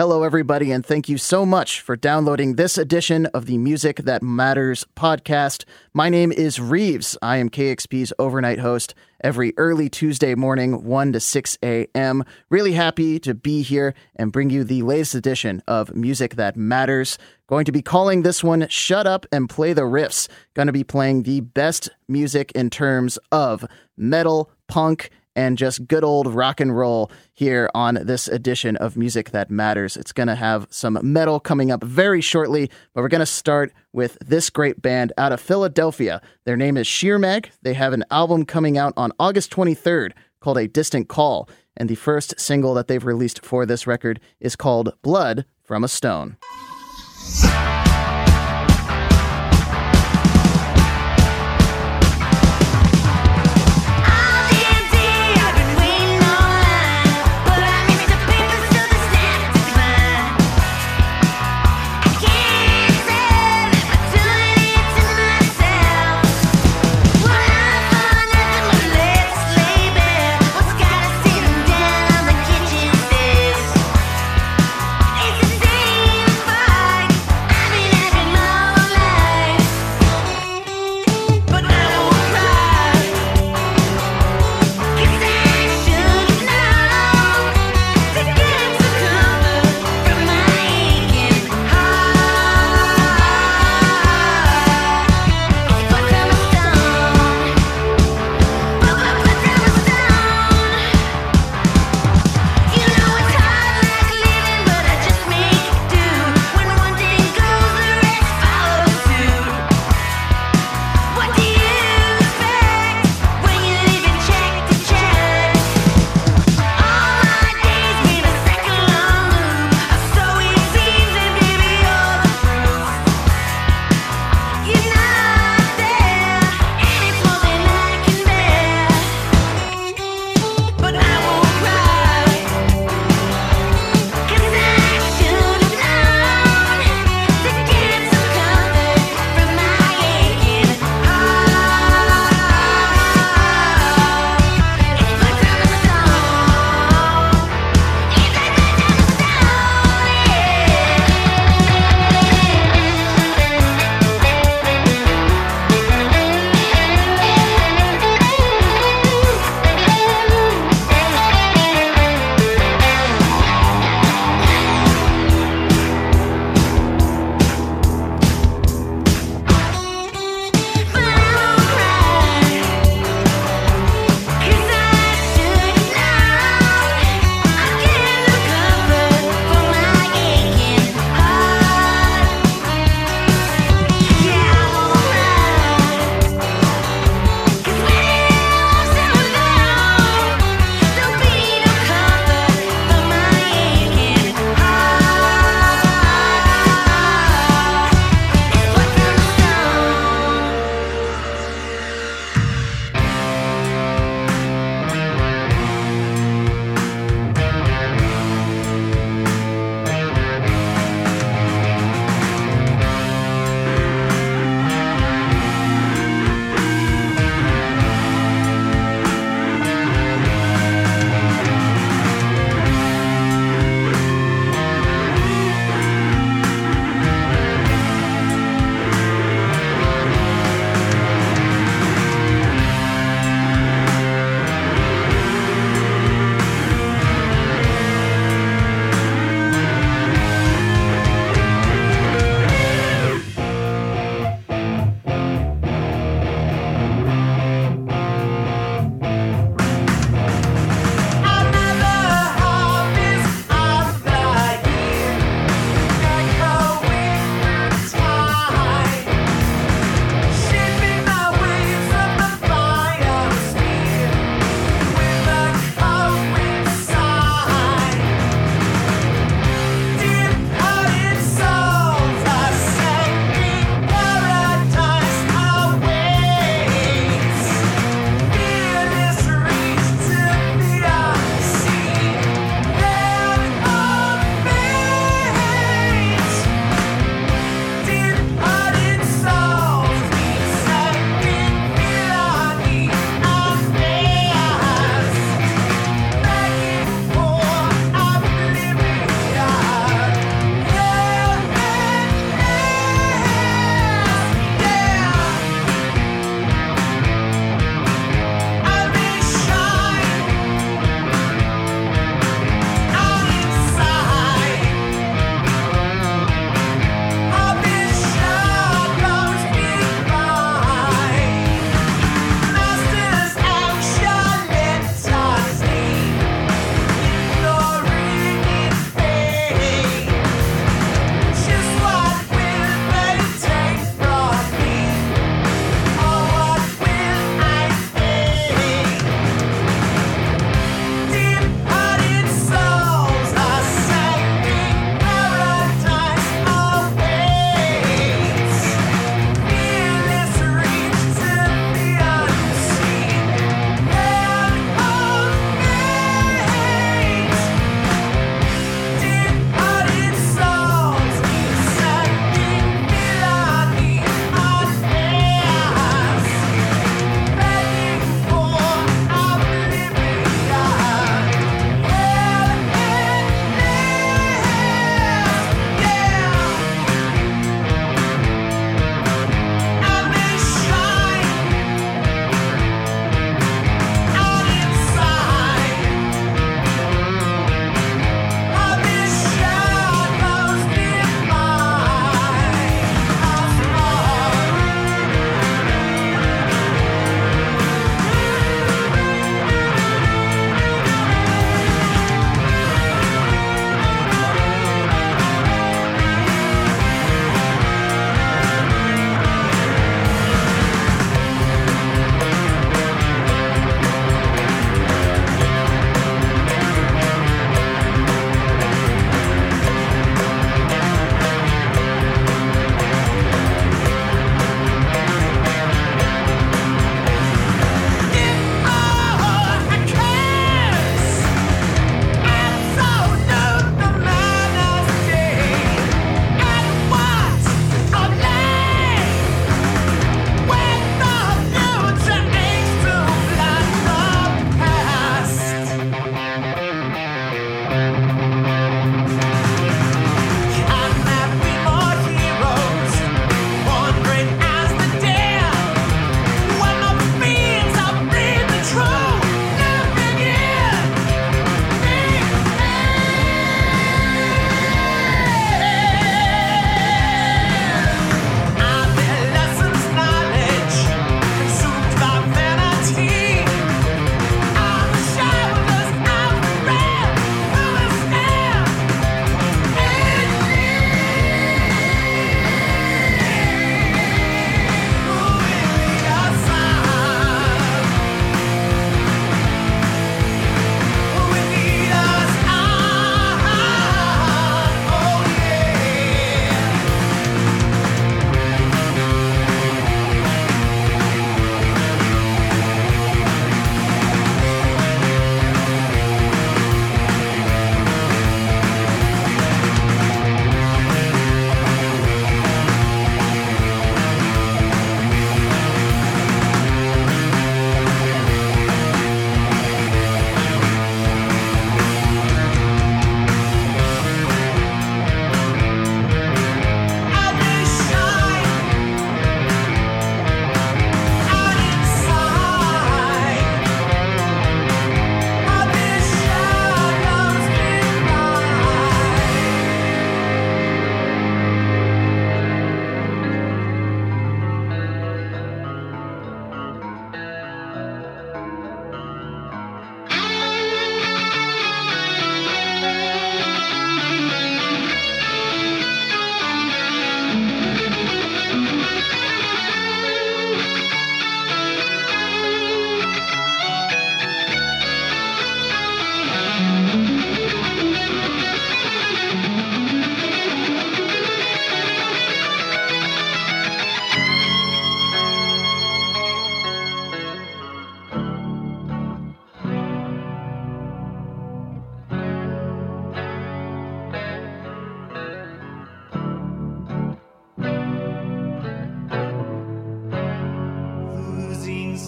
Hello, everybody, and thank you so much for downloading this edition of the Music That Matters podcast. My name is Reeves. I am KEXP's overnight host every early Tuesday morning, 1 to 6 a.m. Really happy to be here and bring you the latest edition of Music That Matters. Going to be calling this one Shut Up and Play the Riffs. Going to be playing the best music in terms of metal, punk, and just good old rock and roll here on this edition of Music That Matters. It's going to have some metal coming up very shortly, but we're going to start with this great band out of Philadelphia. Their name is Sheer Mag. They have an album coming out on August 23rd called A Distant Call, and the first single that they've released for this record is called Blood from a Stone.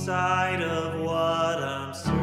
Sight of what I'm searching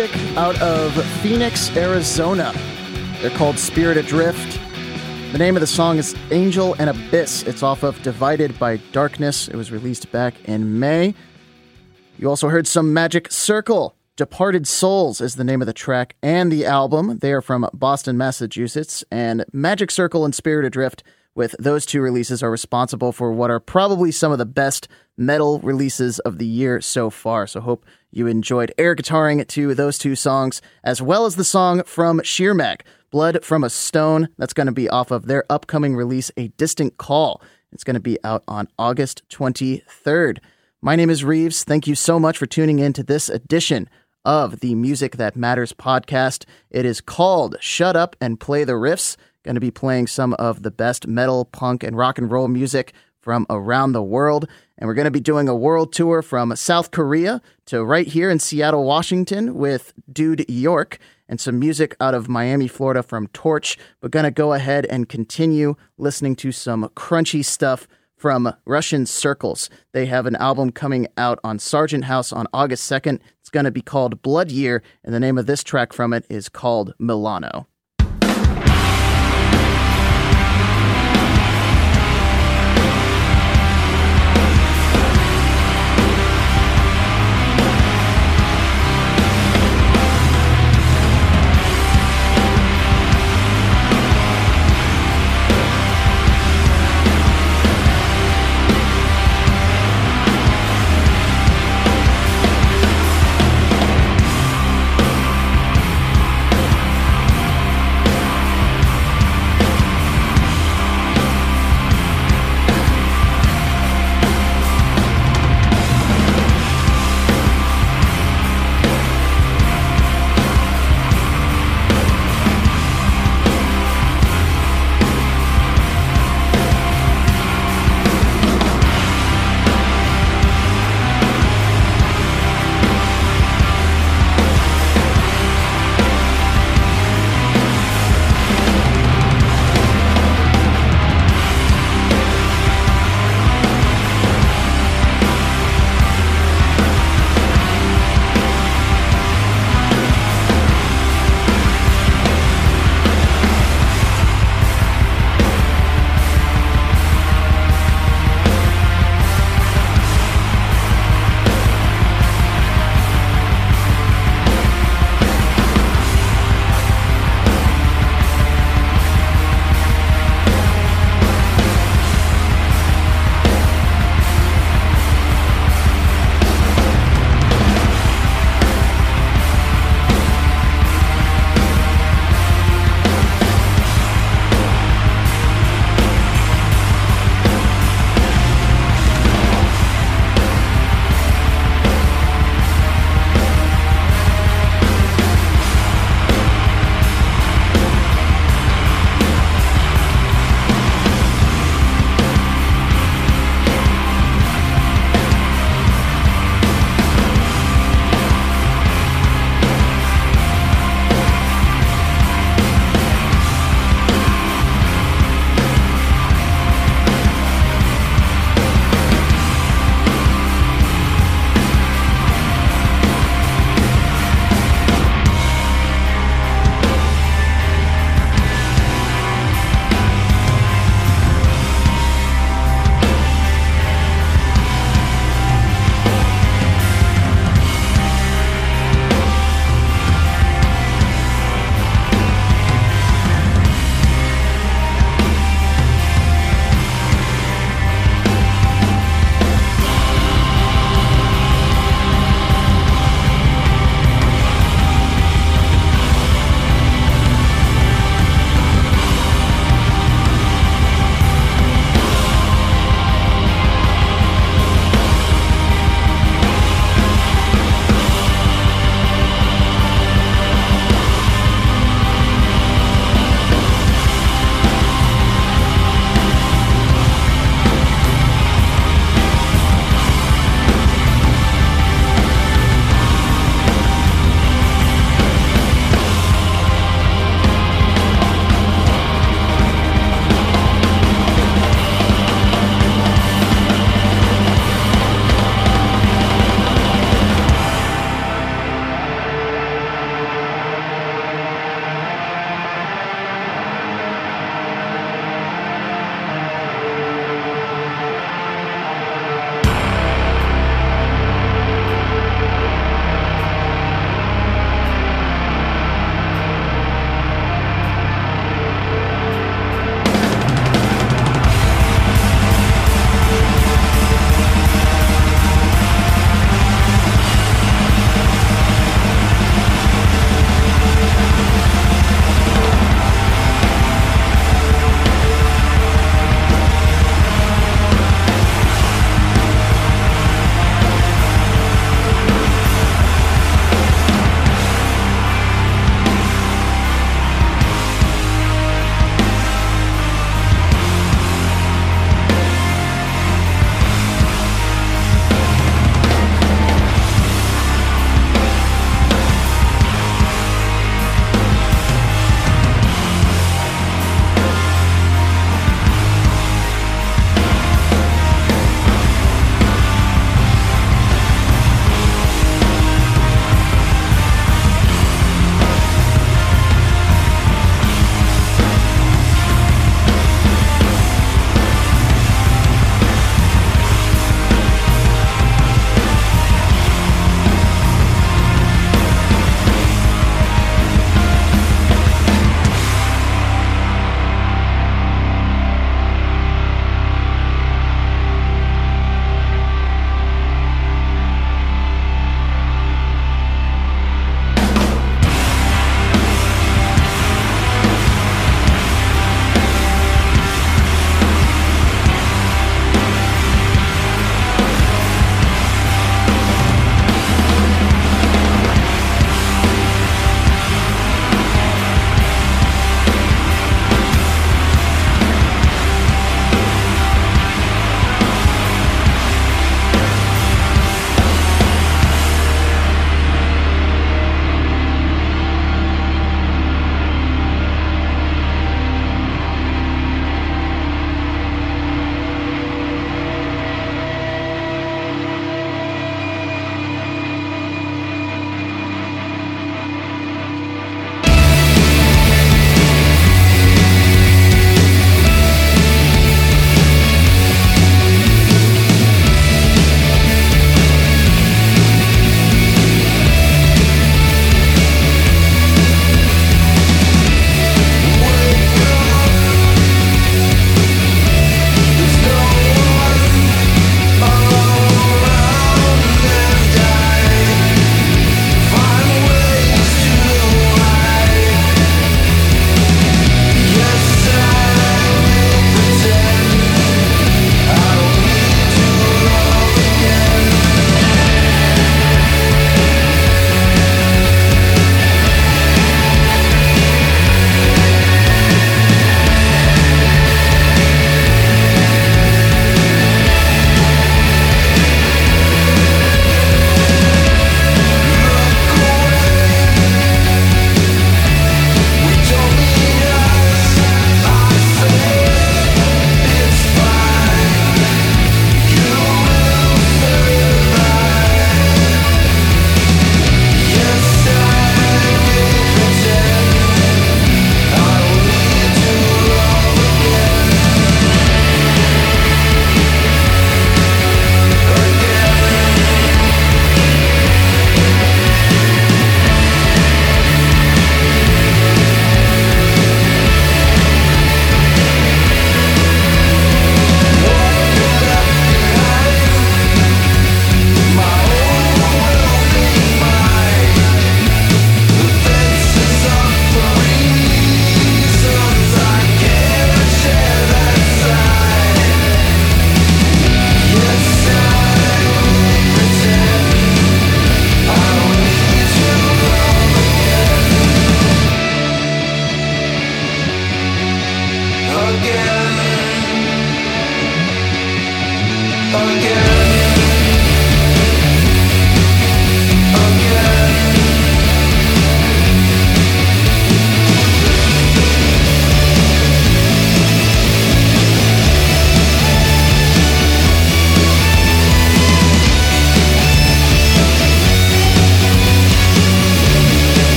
music out of Phoenix, Arizona. They're called Spirit Adrift. The name of the song is Angel and Abyss. It's off of Divided by Darkness. It was released back in May. You also heard some Magic Circle. Departed Souls is the name of the track and the album. They are from Boston, Massachusetts. And Magic Circle and Spirit Adrift, with those two releases, are responsible for what are probably some of the best metal releases of the year so far. So hope you enjoyed air guitaring to those two songs, as well as the song from Sheer Mag, Blood from a Stone. That's going to be off of their upcoming release, A Distant Call. It's going to be out on August 23rd. My name is Reeves. Thank you so much for tuning in to this edition of the Music That Matters podcast. It is called Shut Up and Play the Riffs. Going to be playing some of the best metal, punk, and rock and roll music from around the world. And we're going to be doing a world tour from South Korea to right here in Seattle, Washington with Dude York and some music out of Miami, Florida from Torche. We're going to go ahead and continue listening to some crunchy stuff from Russian Circles. They have an album coming out on Sargent House on August 2nd. It's going to be called Blood Year, and the name of this track from it is called Milano.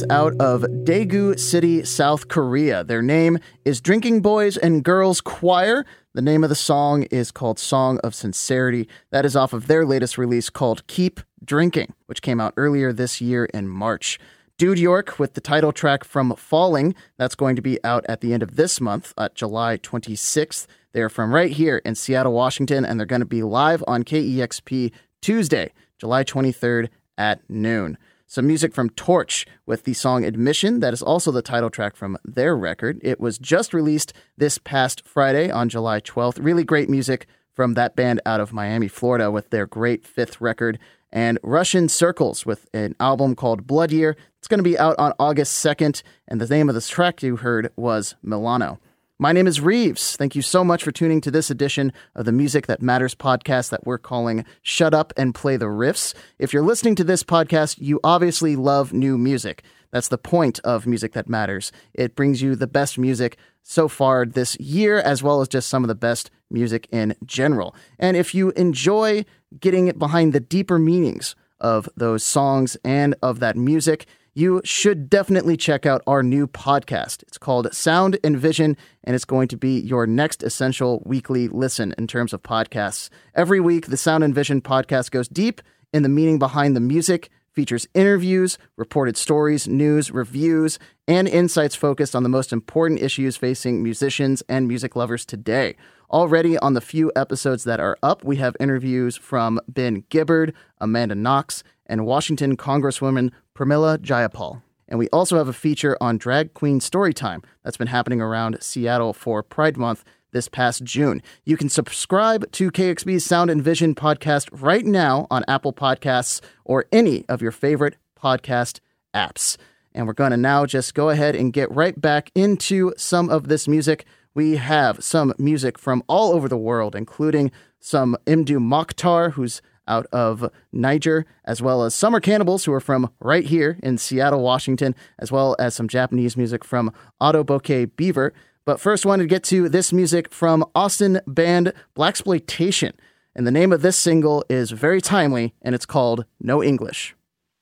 Is out of Daegu City, South Korea. Their name is Drinking Boys and Girls Choir. The name of the song is called Song of Sincerity. That is off of their latest release called Keep Drinking, which came out earlier this year in March. Dude York with the title track from Falling. That's going to be out at the end of this month, at July 26th. They're from right here in Seattle, Washington, and they're going to be live on KEXP Tuesday, July 23rd at noon. Some music from Torche with the song Admission. That is also the title track from their record. It was just released this past Friday on July 12th. Really great music from that band out of Miami, Florida, with their great fifth record. And Russian Circles with an album called Blood Year. It's going to be out on August 2nd. And the name of this track you heard was Milano. My name is Reeves. Thank you so much for tuning to this edition of the Music That Matters podcast that we're calling Shut Up and Play the Riffs. If you're listening to this podcast, you obviously love new music. That's the point of Music That Matters. It brings you the best music so far this year, as well as just some of the best music in general. And if you enjoy getting behind the deeper meanings of those songs and of that music, you should definitely check out our new podcast. It's called Sound and Vision, and it's going to be your next essential weekly listen in terms of podcasts. Every week, the Sound and Vision podcast goes deep in the meaning behind the music, features interviews, reported stories, news, reviews, and insights focused on the most important issues facing musicians and music lovers today. Already on the few episodes that are up, we have interviews from Ben Gibbard, Amanda Knox, and Washington Congresswoman Pramila Jayapal. And we also have a feature on Drag Queen Storytime that's been happening around Seattle for Pride Month this past June. You can subscribe to KEXP's Sound and Vision podcast right now on Apple Podcasts or any of your favorite podcast apps. And we're going to now just go ahead and get right back into some of this music. We have some music from all over the world, including some Mdou Moctar, who's out of Niger, as well as Summer Cannibals, who are from right here in Seattle, Washington, as well as some Japanese music from Otoboke Beaver. But first, wanted to get to this music from Austin band Blaxploitation. And the name of this single is very timely, and it's called No English.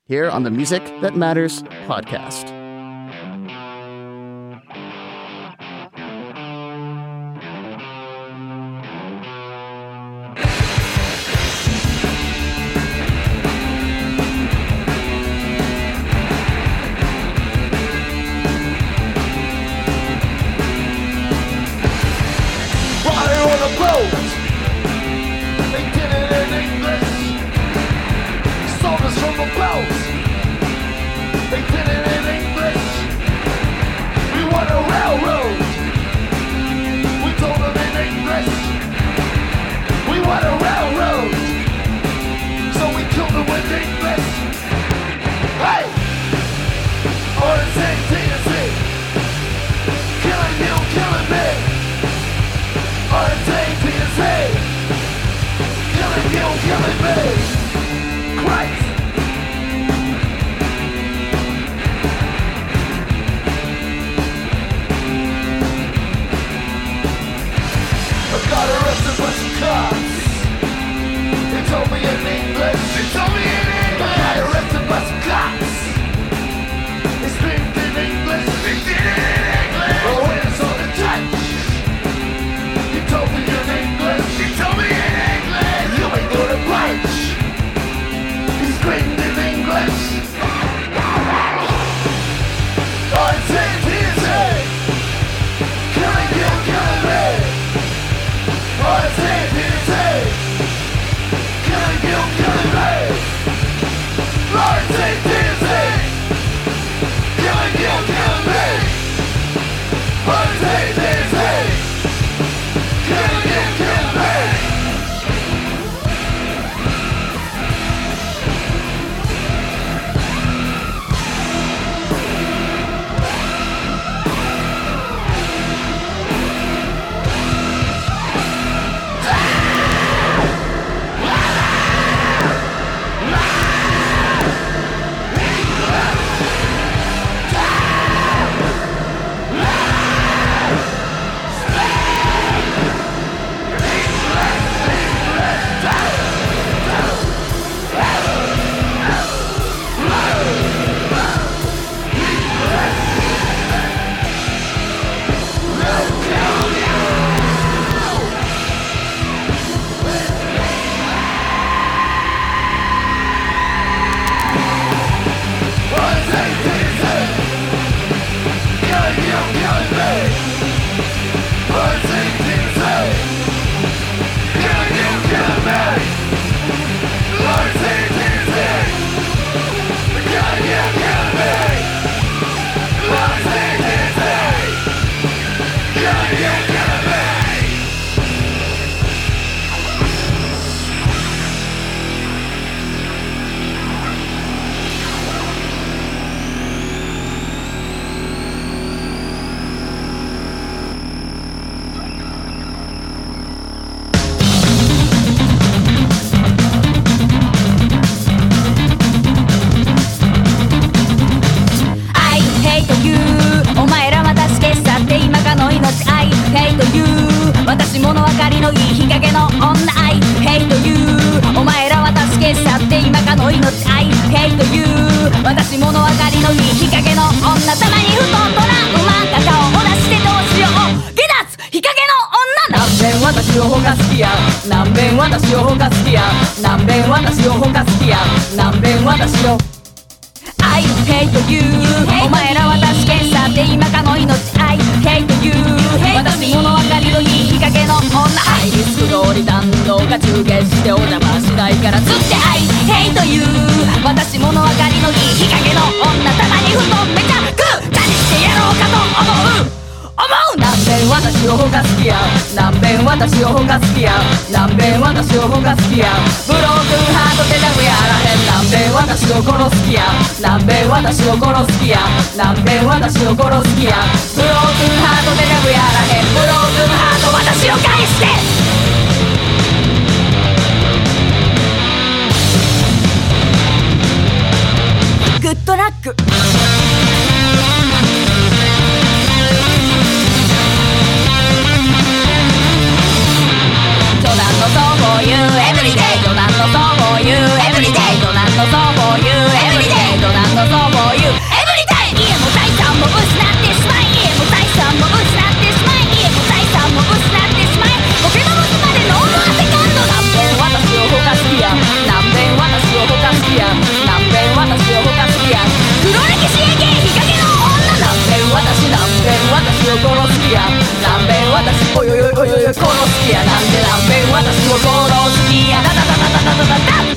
Here on the Music That Matters podcast. We want a トラックおよよよこの好やなんでなんべん私はこの好きや。だだだだだだだ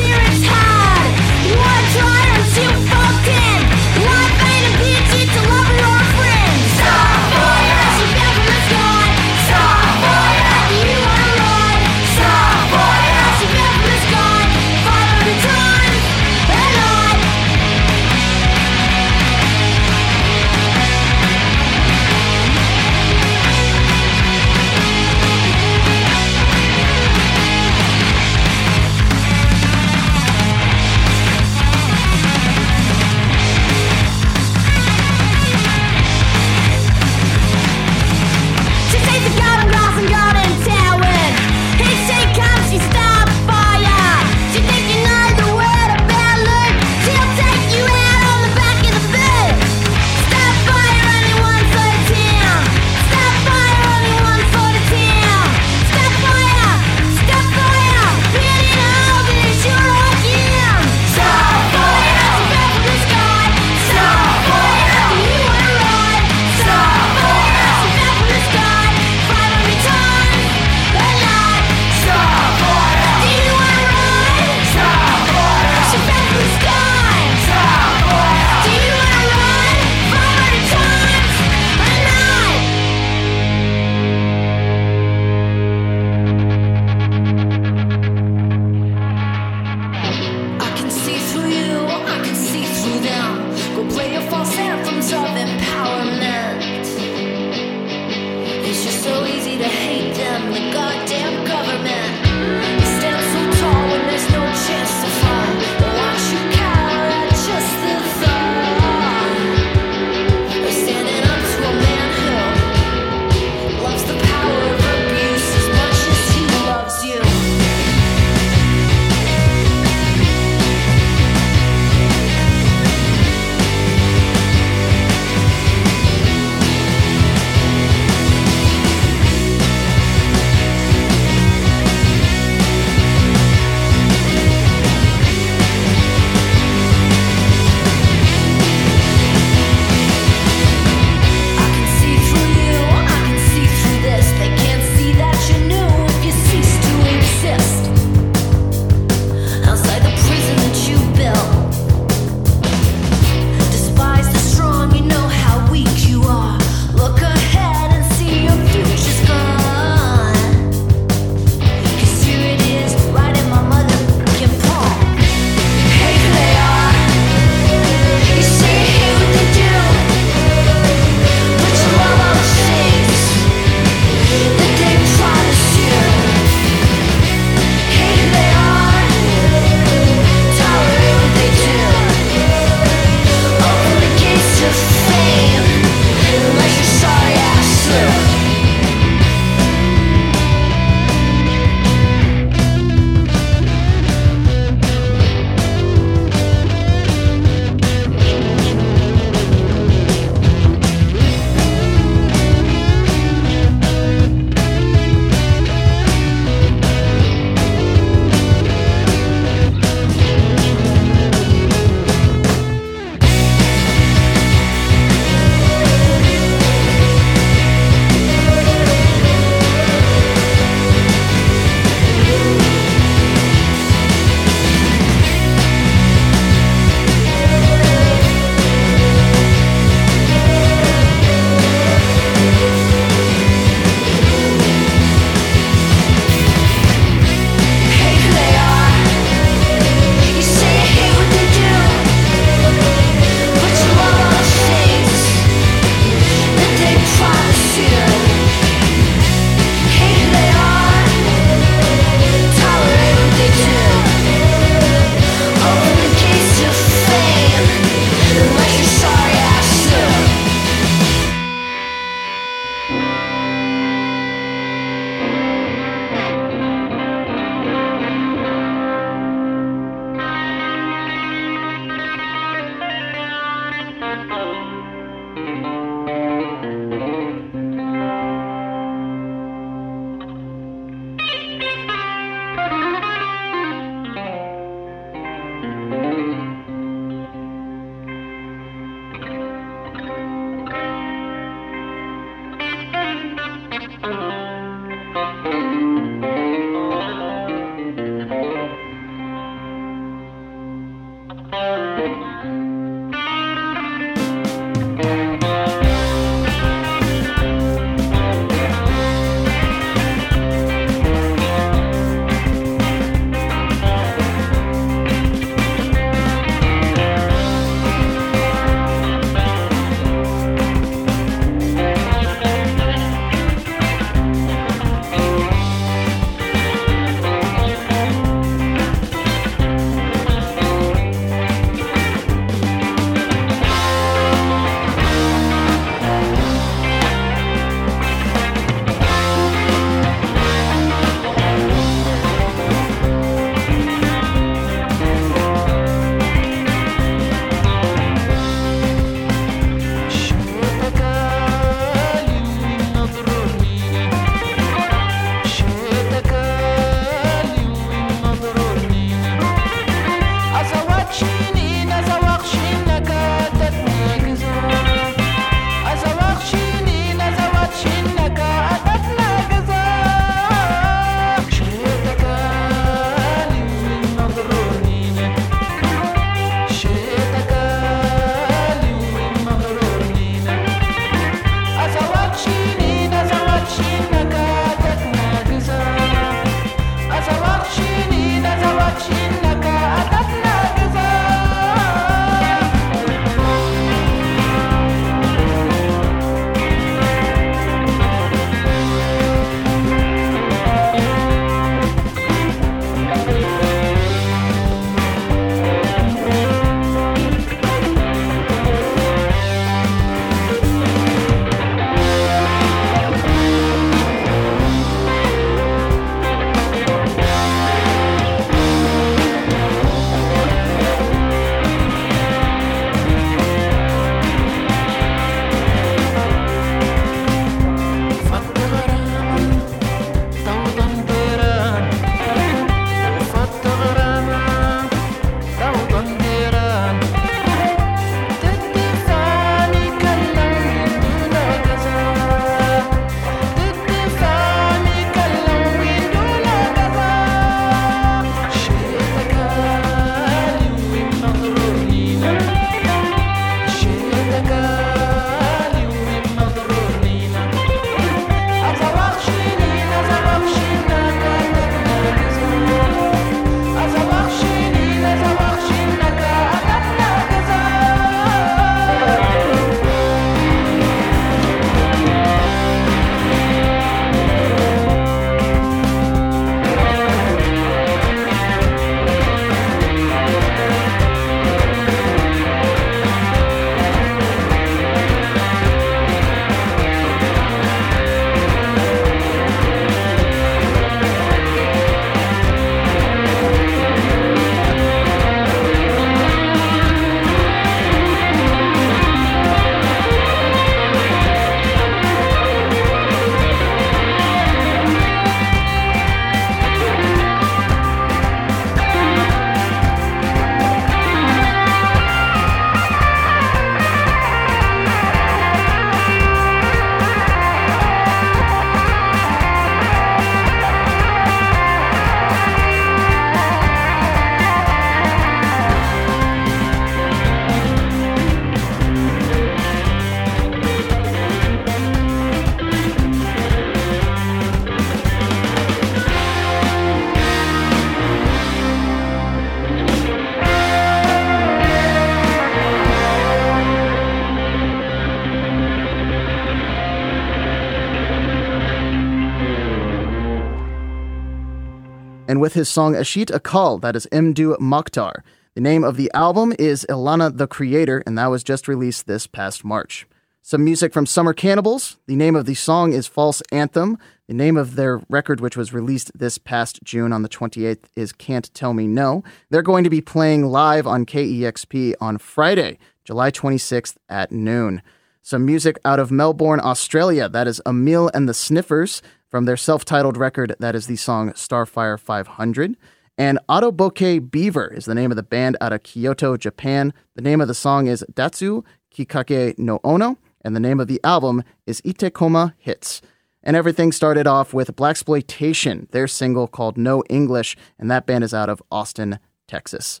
and with his song Asshet Akal, that is Mdou Moctar. The name of the album is Ilana the Creator, and that was just released this past March. Some music from Summer Cannibals. The name of the song is False Anthem. The name of their record, which was released this past June on the 28th, is Can't Tell Me No. They're going to be playing live on KEXP on Friday, July 26th at noon. Some music out of Melbourne, Australia. That is Amyl and the Sniffers from their self titled record. That is the song Starfire 500. And Otoboke Beaver is the name of the band out of Kyoto, Japan. The name of the song is Datsu Kikage no Onna, and the name of the album is Itekoma Hits. And everything started off with Blaxploitation, their single called No English, and that band is out of Austin, Texas.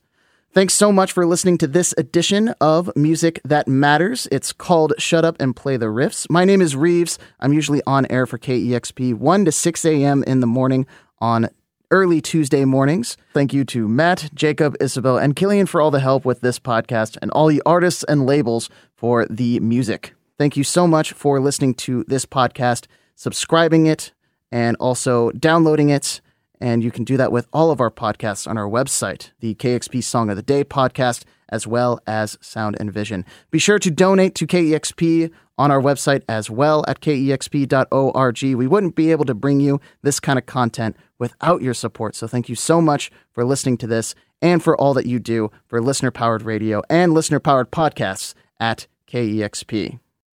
Thanks so much for listening to this edition of Music That Matters. It's called Shut Up and Play the Riffs. My name is Reeves. I'm usually on air for KEXP 1 to 6 a.m. in the morning on early Tuesday mornings. Thank you to Matt, Jacob, Isabel, and Killian for all the help with this podcast and all the artists and labels for the music. Thank you so much for listening to this podcast, subscribing it, and also downloading it. And you can do that with all of our podcasts on our website, the KEXP Song of the Day podcast, as well as Sound and Vision. Be sure to donate to KEXP on our website as well at kexp.org. We wouldn't be able to bring you this kind of content without your support. So thank you so much for listening to this and for all that you do for listener powered radio and listener powered podcasts at KEXP.